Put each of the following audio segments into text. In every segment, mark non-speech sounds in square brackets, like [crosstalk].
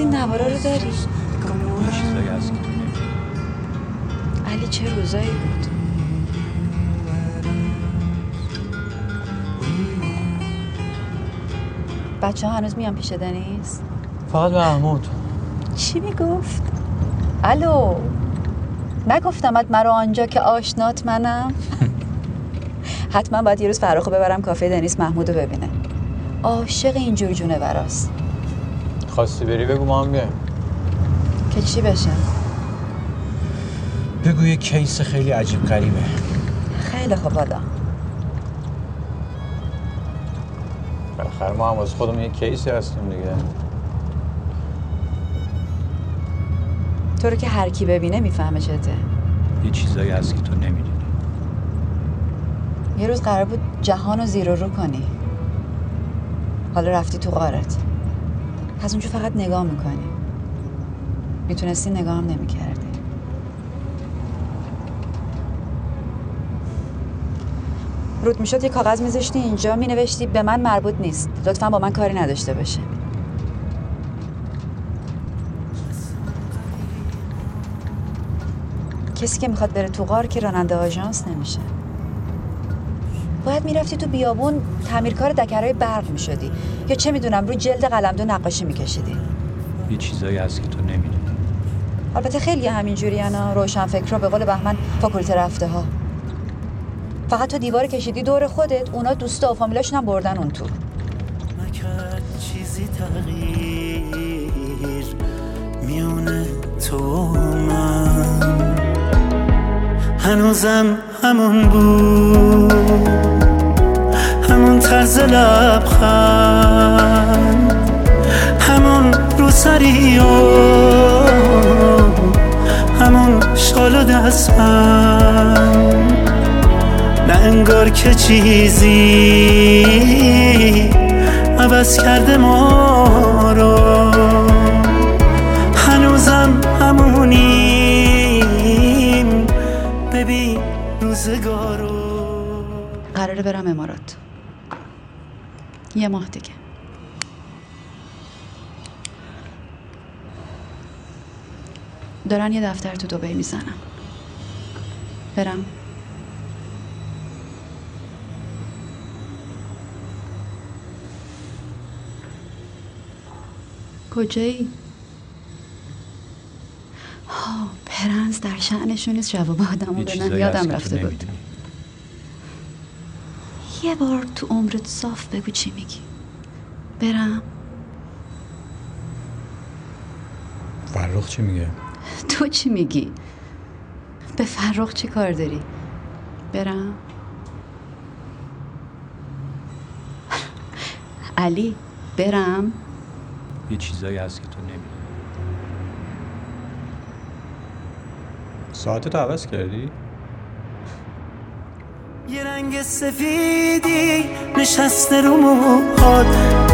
این نوارا رو داری؟ چیزایی هست که تو نمی‌دونی. علی چه روزایی بود؟ بچه ها هنوز میان پیش دنیز؟ فقط محمود. چی می‌گفت؟ الو نگفتمت مرا آنجا که آشنات منم؟ [laughs] حتما باید یه روز فراخو ببرم کافه دنیس محمود رو ببینه. عاشق اینجور جونه براست خواستی بری بگو ما هم بیایم. که چی بشه؟ بگو یه کیس خیلی عجیب غریبه. خیلی خوب حالا بالاخره ما هم واسه خودمون یه کیسی هستیم دیگه. تو رو که هر کی ببینه می‌فهمه چته. یه چیزایی هست که تو نمی‌دونی. یه روز قرار بود جهان رو زیر و رو کنی. حالا رفتی تو غارت. از اونجا فقط نگاه می‌کنی. می‌تونستی نگاه هم نمی‌کردی. رود می‌شد یه کاغذ میذاشتی اینجا مینوشتی به من مربوط نیست. لطفا با من کاری نداشته باشه کسی که می‌خواد بره تو غار که راننده آژانس نمیشه. باید می‌رفتی تو بیابون تعمیرکار دکرهای برق می‌شدی. یا چه می‌دونم رو جلد قلمدو نقاشی میکشیدی. یه چیزایی هست که تو نمی‌دونی. البته خیلی همینجوری انا روشن فکر به قول بهمن فاکولته رفته ها فقط تو دیوار کشیدی دور خودت اونا دوستا و فامیلاشون هم بردن اون تو. چیزی تغییر میونه تو من. هنوزم همون بود. همون طرز لبخند. همون روسری و همون شال و دستم. نه انگار که چیزی عوض کرده ما رو. قراره برم امارات. یه ماه دیگه. دارن یه دفتر تو دبی می‌زنم برم. کجایی؟ ها پرنس در شعنشون نیست. جواب آدمو یه بدن. یادم رفته بود. یه بار تو عمرت صاف بگو چی میگی. برم. فرخ چی میگه؟ تو چی میگی؟ به فرخ چی کار داری؟ برم. علی برم. یه چیزایی هست که تو نمی‌دونی. ساعتت عوض کردی؟ یه رنگ سفیدی نشسته رو موهات.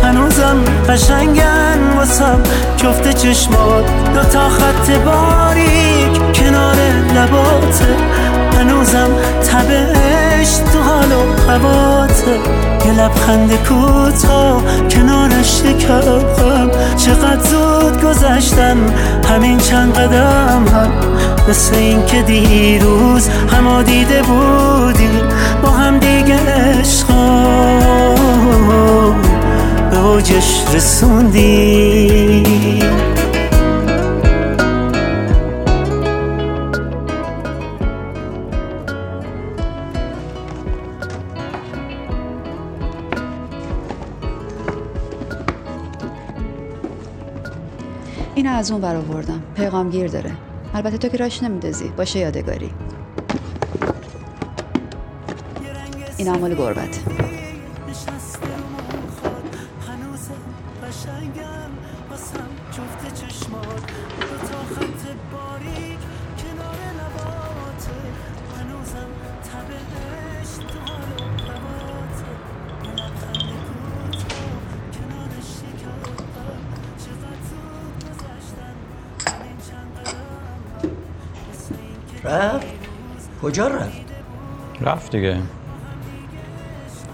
هنوزم قشنگن واسم. جفت چشمات. دوتا خط باریک. کنار لباته هنوزم تبش تو حال و هواته یه لبخند کوتاه کنارش شکرم. چقدر زود گذشتن همین چند قدم هم. مثل این که دیروز همو دیده بودیم با هم دیگه عشقا به اوجش رسوندیم از اون ور آوردم. پیغام گیر داره. البته تو که راش نمیدازی باشه یادگاری. این مال گربت رفت. کجا رفت؟ رفت دیگه.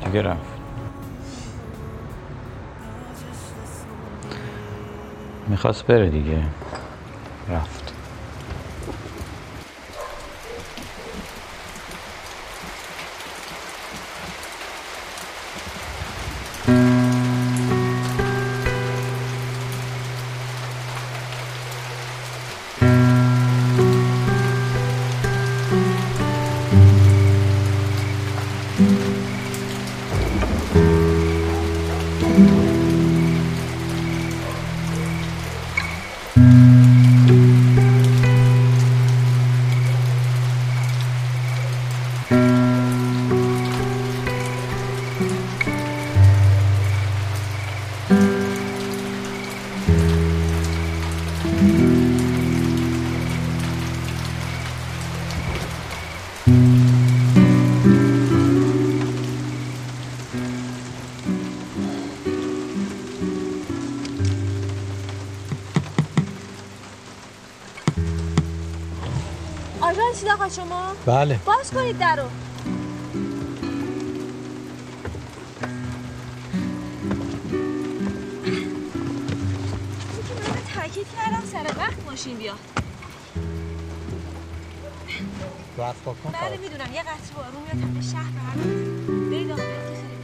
دیگه رفت. می‌خواست بره دیگه. رفت. شما؟ بله. باز کنید درو من تاکید کردم سر وقت ماشین بیا رفت کن. بله می‌دونم. یه قطره بارون میاد همه شهر به هم. برید آقا برید که خیلی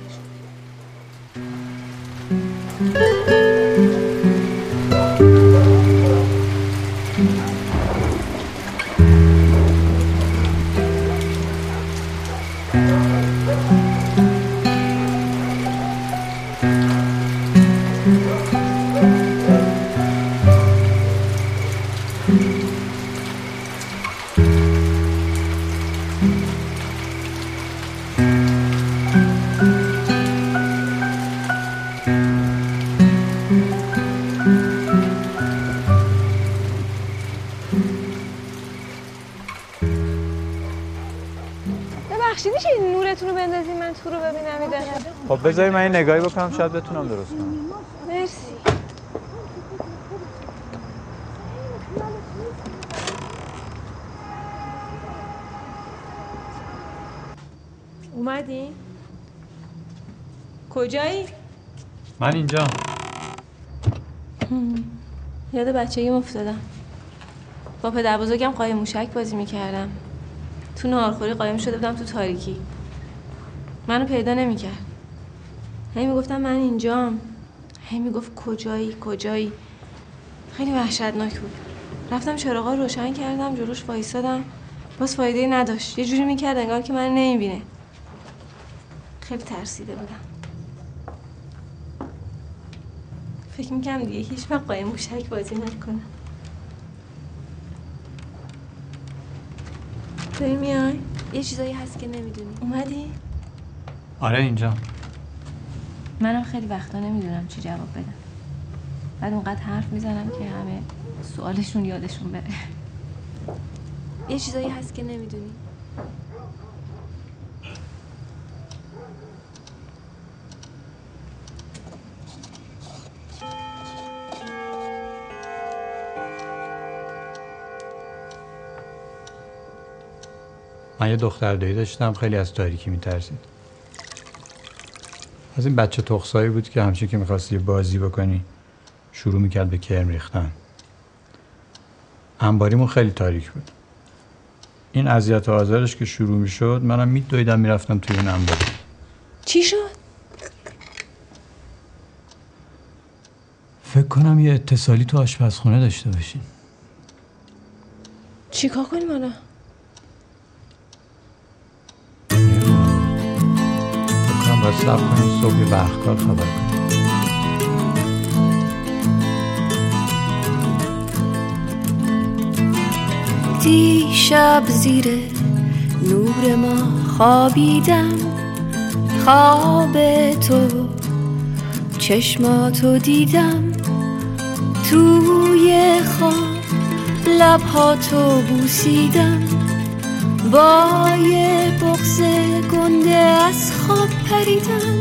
یه نگاهی بکنم؟ شاید بتونم درست کنم. مرسی. اومدی؟ کجایی؟ من اینجا. یاد بچگیم افتادم. با پدر بزرگم قایم موشک بازی می‌کردم. تو نهارخوری قایم شده بودم تو تاریکی. منو پیدا نمی‌کرد. هی می‌گفتم من اینجام. هی می‌گفت کجایی کجایی؟ خیلی وحشتناک بود. رفتم چراغا رو روشن کردم جلوش وایسادم باز فایده نداشت. یه جوری می‌کرد انگار که من نمی‌بینه. خیلی ترسیده بودم. فکر می‌کنم دیگه هیچ وقت قایم موشک بازی نکنم. داری میای؟ یه چیزایی هست که نمی‌دونی. اومدی؟ آره اینجا. منم خیلی وقتا نمی‌دونم چی جواب بدم. بعد اونقدر حرف می‌زنم که همه سوالشون یادشون بره. یه چیزایی هست که نمی‌دونی؟ من یه دختر دایی داشتم خیلی از تاریکی میترسید. از این بچه تخصایی بود که همچین که می‌خواستی یه بازی بکنی شروع می‌کرد به کرم ریختن انباریمون خیلی تاریک بود این اذیت و آزارش که شروع می‌شد منم میدویدم می‌رفتم توی اون انباری چی شد؟ فکر کنم یه اتصالی تو آشپزخونه داشته باشین چیکار کنیم حالا؟ باید صبر کنیم صبح برقکار خبر کنیم دیشب زیر نور ما خوابیدم. خواب تو چشماتو دیدم. توی خواب لبهاتو بوسیدم. با یه بغز گنده از خواب پریدم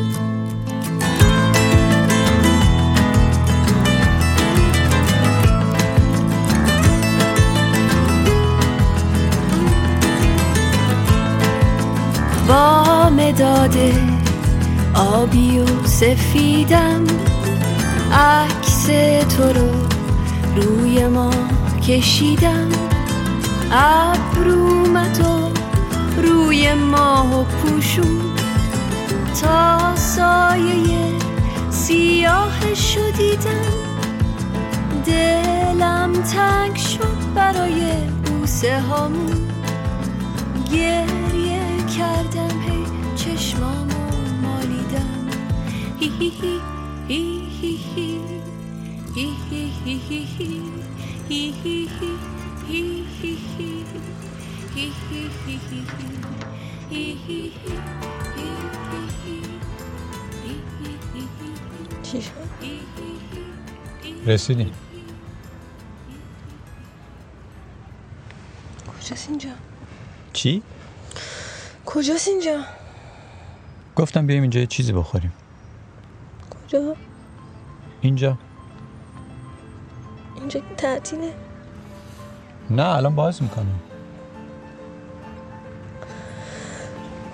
با مداد آبی و سفیدم عکس تو رو روی ما کشیدم. ابرومت و روی ماه و پوشون تا سایه سیاه شدیدم دلم تنگ شد برای بوسه هامون گریه کردم هی چشمامو مالیدم هی هی هی هی هی هی هی هی هی هی هی هی هی چی شد؟ رسیدیم کجاست اینجا؟ چی؟ کجاست اینجا؟ گفتم بیایم اینجا یه چیزی بخوریم کجا؟ اینجا اینجا تعطیله نه الان باز می‌کنم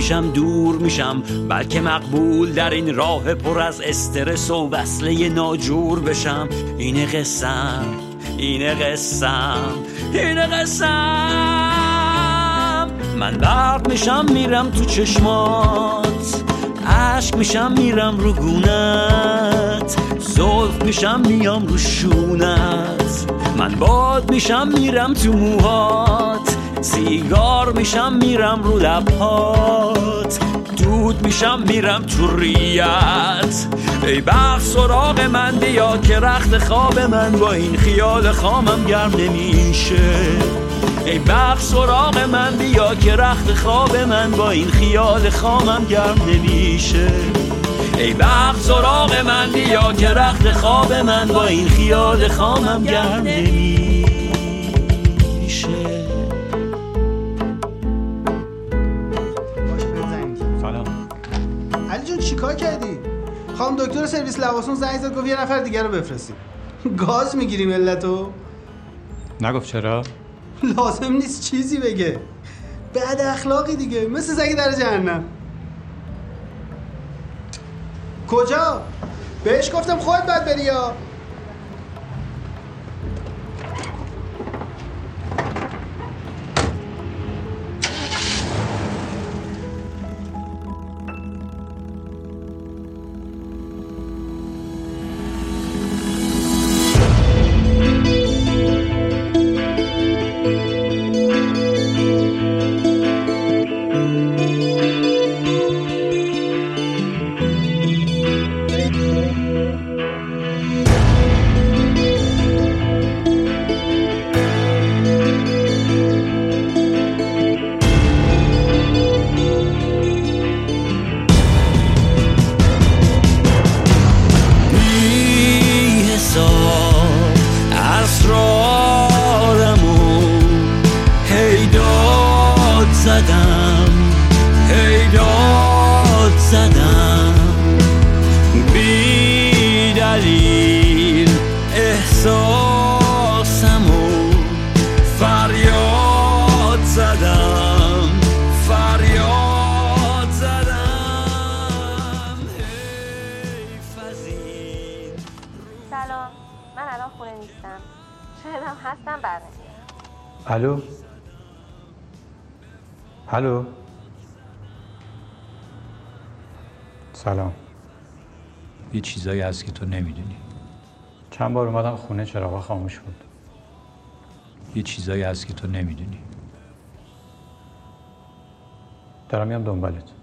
میشم دور میشم بلکه مقبول در این راه پر از استرس و وصله ناجور بشم. این قسم این قسم این قسم. من برق میشم میرم تو چشمات. عشق میشم میرم رو گونت. زلف میشم میام رو شونت. من باد میشم میرم تو موهات. سیگار میشم میرم رو لبهات. دود میشم میرم تو ریت. ای بخت سراغ من بیا که رخت خواب من با این خیال خامم گرم نمیشه. ای بخت سراغ من بیا که رخت خواب من با این خیال خامم گرم نمیشه. ای بخت سراغ من بیا که رخت خواب من با این خیال خامم گرم نمیشه. چیکار کردی؟ خانم دکتر سرویس لواسون زنگ زد گفت یه نفر دیگه رو بفرستیم. گاز می‌گیری ملتو نگفت چرا؟ لازم نیست چیزی بگه. بد اخلاقی دیگه مثل سگ در جهنم. کجا؟ بهش گفتم خودت باید بری یا؟ الو الو سلام یه چیزایی هست که تو نمی‌دونی. چند بار اومدم خونه چراغا خاموش بود. یه چیزایی هست که تو نمی‌دونی. دارم میام دنبالت.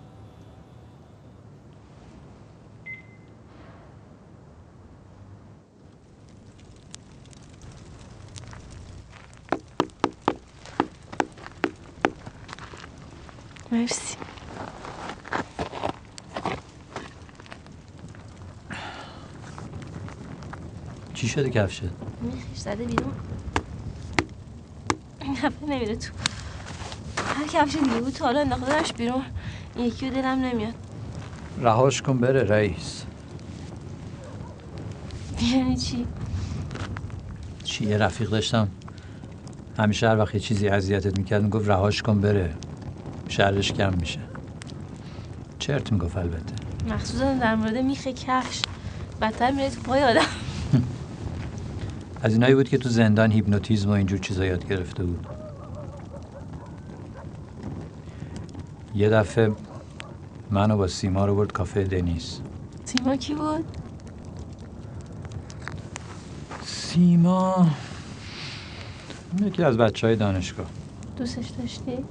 مرسی. چی شده کفشت؟ میخیش زده بیرون. دفعه نمیره تو. هر کفش دیگه بود تا حالا انداختمش بیرون. یکی رو دلم نمیاد. رهاش کن بره رئیس. یعنی چی؟ چی یه رفیق داشتم. همیشه هر وقت یه چیزی اذیتت می‌کرد می‌گفت رهاش کن بره. شرش کم میشه. چرت می‌گفت البته. مخصوصا در مورد میخ کفش. بدتر میره تو پای آدم. [laughs] از اینایی بود که تو زندان هیپنوتیزم و اینجور چیزا یاد گرفته بود. یه دفعه منو با سیما رو برد کافه دنیس. سیما کی بود؟ سیما. یکی از بچه های دانشگاه. دوستش داشتی؟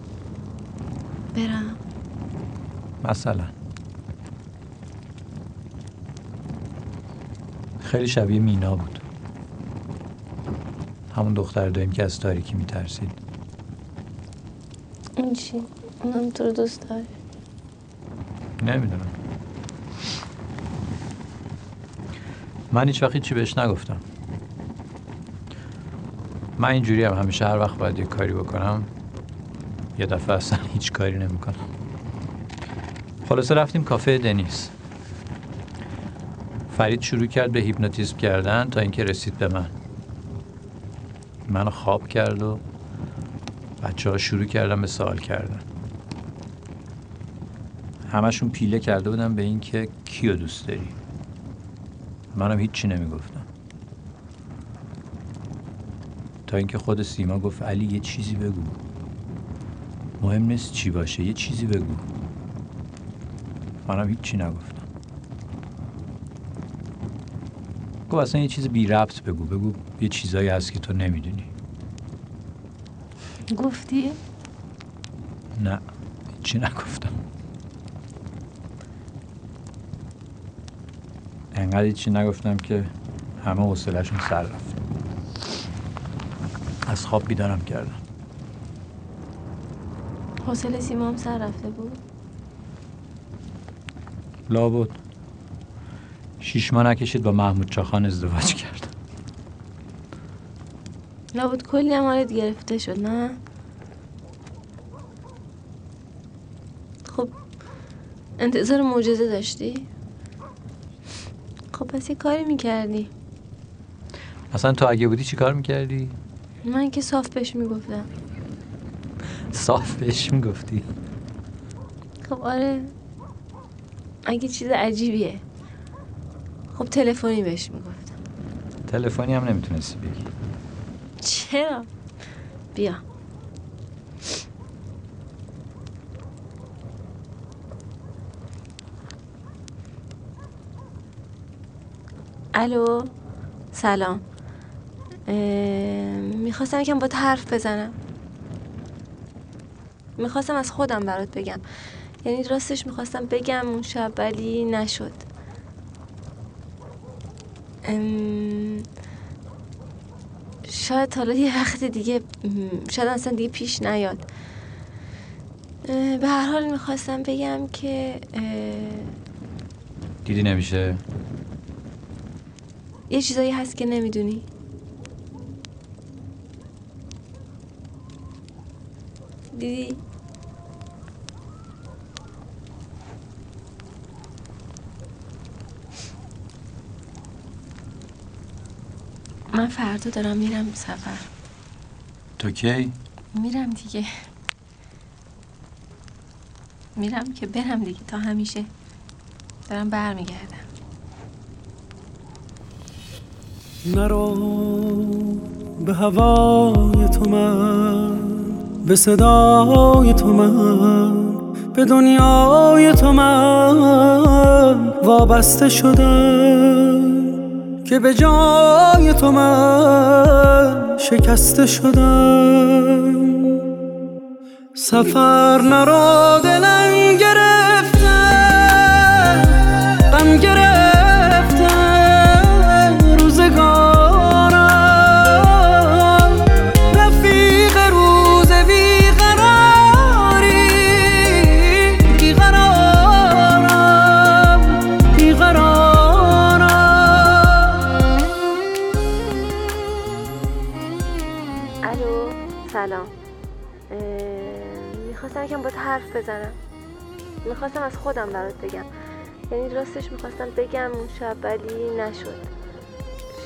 برم. مثلا. خیلی شبیه مینا بود. همون دختر داریم که از تاریکی میترسید. این چی؟ اونم تو رو دوست داره. نمی‌دونم. من هیچ وقت چی بهش نگفتم. من اینجوری هم همیشه هر وقت باید یه کاری بکنم یه دفعه اصلا هیچ کاری نمی‌کنم. خلاصه رفتیم کافه دنیس. فرید شروع کرد به هیپنوتیزم کردن تا اینکه رسید به من. منو خواب کرد و بچه ها شروع کردن به سوال کردن. همشون پیله کرده بودن به اینکه کیو دوست داری. منم هیچی نمی‌گفتم. تا اینکه خود سیما گفت علی یه چیزی بگو. مهم نیست چی باشه یه چیزی بگو. منم هیچی نگفتم. گفت اصلا یه چیز بی ربط بگو بگو یه چیزایی هست که تو نمی‌دونی. گفتی؟ نه هیچی نگفتم. انقدر هیچی نگفتم که همه حوصلهشون سر رفت. از خواب بیدارم کردم. حوصله سیما هم سر رفته بود. لابد. شیش ماه نکشید با محمود چاخان ازدواج کرد. لابد کلی هم گرفته شد نه؟ خب انتظار معجزه داشتی؟ خب پس یه کاری می‌کردی. اصلا تو اگه بودی چی کار می‌کردی؟ من که صاف بهش می‌گفتم. صاف بهش می‌گفتی. خب آره. اگه چیز عجیبیه. خب تلفنی بهش می‌گفتم. تلفنی هم نمی‌تونستی بگی. چرا؟ بیا. الو سلام. می‌خواستم یکم با حرف بزنم. می‌خواستم از خودم برات بگم. یعنی راستش می‌خواستم بگم اون شب ولی نشد. ام، شاید حالا یه وقت دیگه شاید اصلا دیگه پیش نیاد. به هر حال می‌خواستم بگم که اه، دیدی نمیشه؟ یه چیزایی هست که نمی‌دونی. دیدی؟ من فردا دارم میرم سفر. تو کی؟ میرم دیگه. میرم که برم دیگه تا همیشه دارم برمیگردم. نرو به هوای تو من به صدای تو من به دنیای تو من وابسته شدم. که به جای تو من شکسته شدم. سفر نرو دلم حرف بزنم. می‌خواستم از خودم برات بگم. یعنی راستش می‌خواستم بگم اون شب ولی نشد.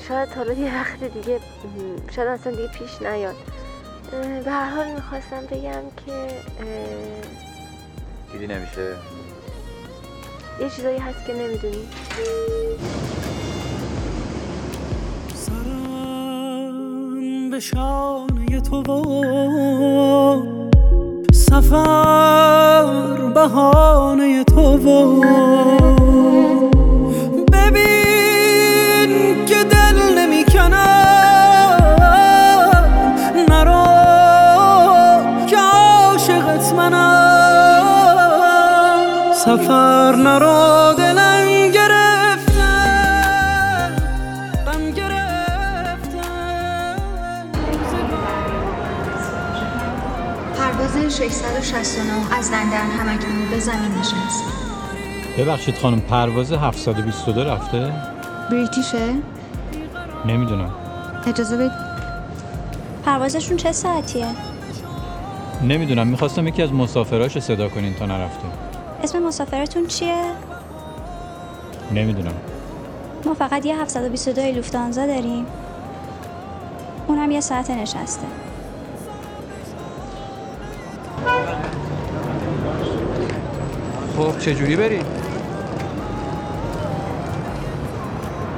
شاید حالا یه وقت دیگه شاید اصلا دیگه پیش نیاد. به هر حال می‌خواستم بگم که دیدی نمیشه. یه چیزایی هست که نمی‌دونی. سرم به شانه تو سفر بهانه تو و ببخشید خانم پرواز 722 رفته؟ بریتیشه؟ نمی‌دونم. اجازه بدید. پروازشون چه ساعتیه؟ نمی‌دونم می‌خواستم یکی از مسافراش صدا کنین تا نرفته. اسم مسافرتون چیه؟ نمی‌دونم. ما فقط یه 722 لوفتانزا داریم. اونم یه ساعت نشسته. خب چجوری بریم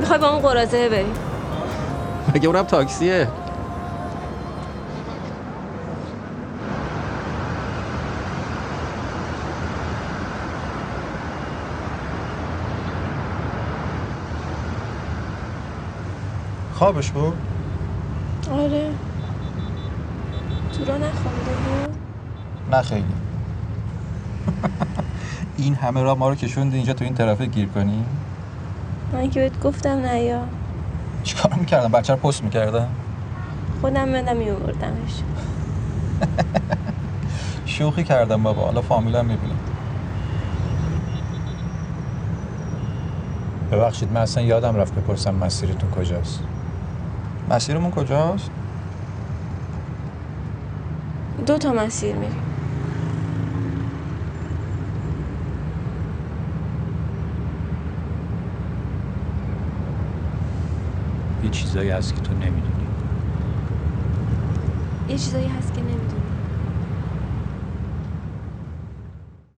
می‌خوای با اون قرازه بریم مگه اونم تاکسیه؟ خوابش بود؟ آره. تو رو نخوابیده بود. نه خیلی. این همه را ما رو کشوندی اینجا تو این طرفه گیر کنی؟ من که بهت گفتم نه یا؟ چیکار می‌کردم؟ بچه رو پست می‌کردم؟ خودم بدم میوردمش [laughs] شوخی کردم بابا. حالا فامیلم می‌بینم ببخشید من اصلا یادم رفت بپرسم مسیرتون کجاست. مسیرمون کجاست؟ دو تا مسیر میریم یه چیزایی هست که تو نمی‌دونی. یه چیزایی هست که نمی‌دونی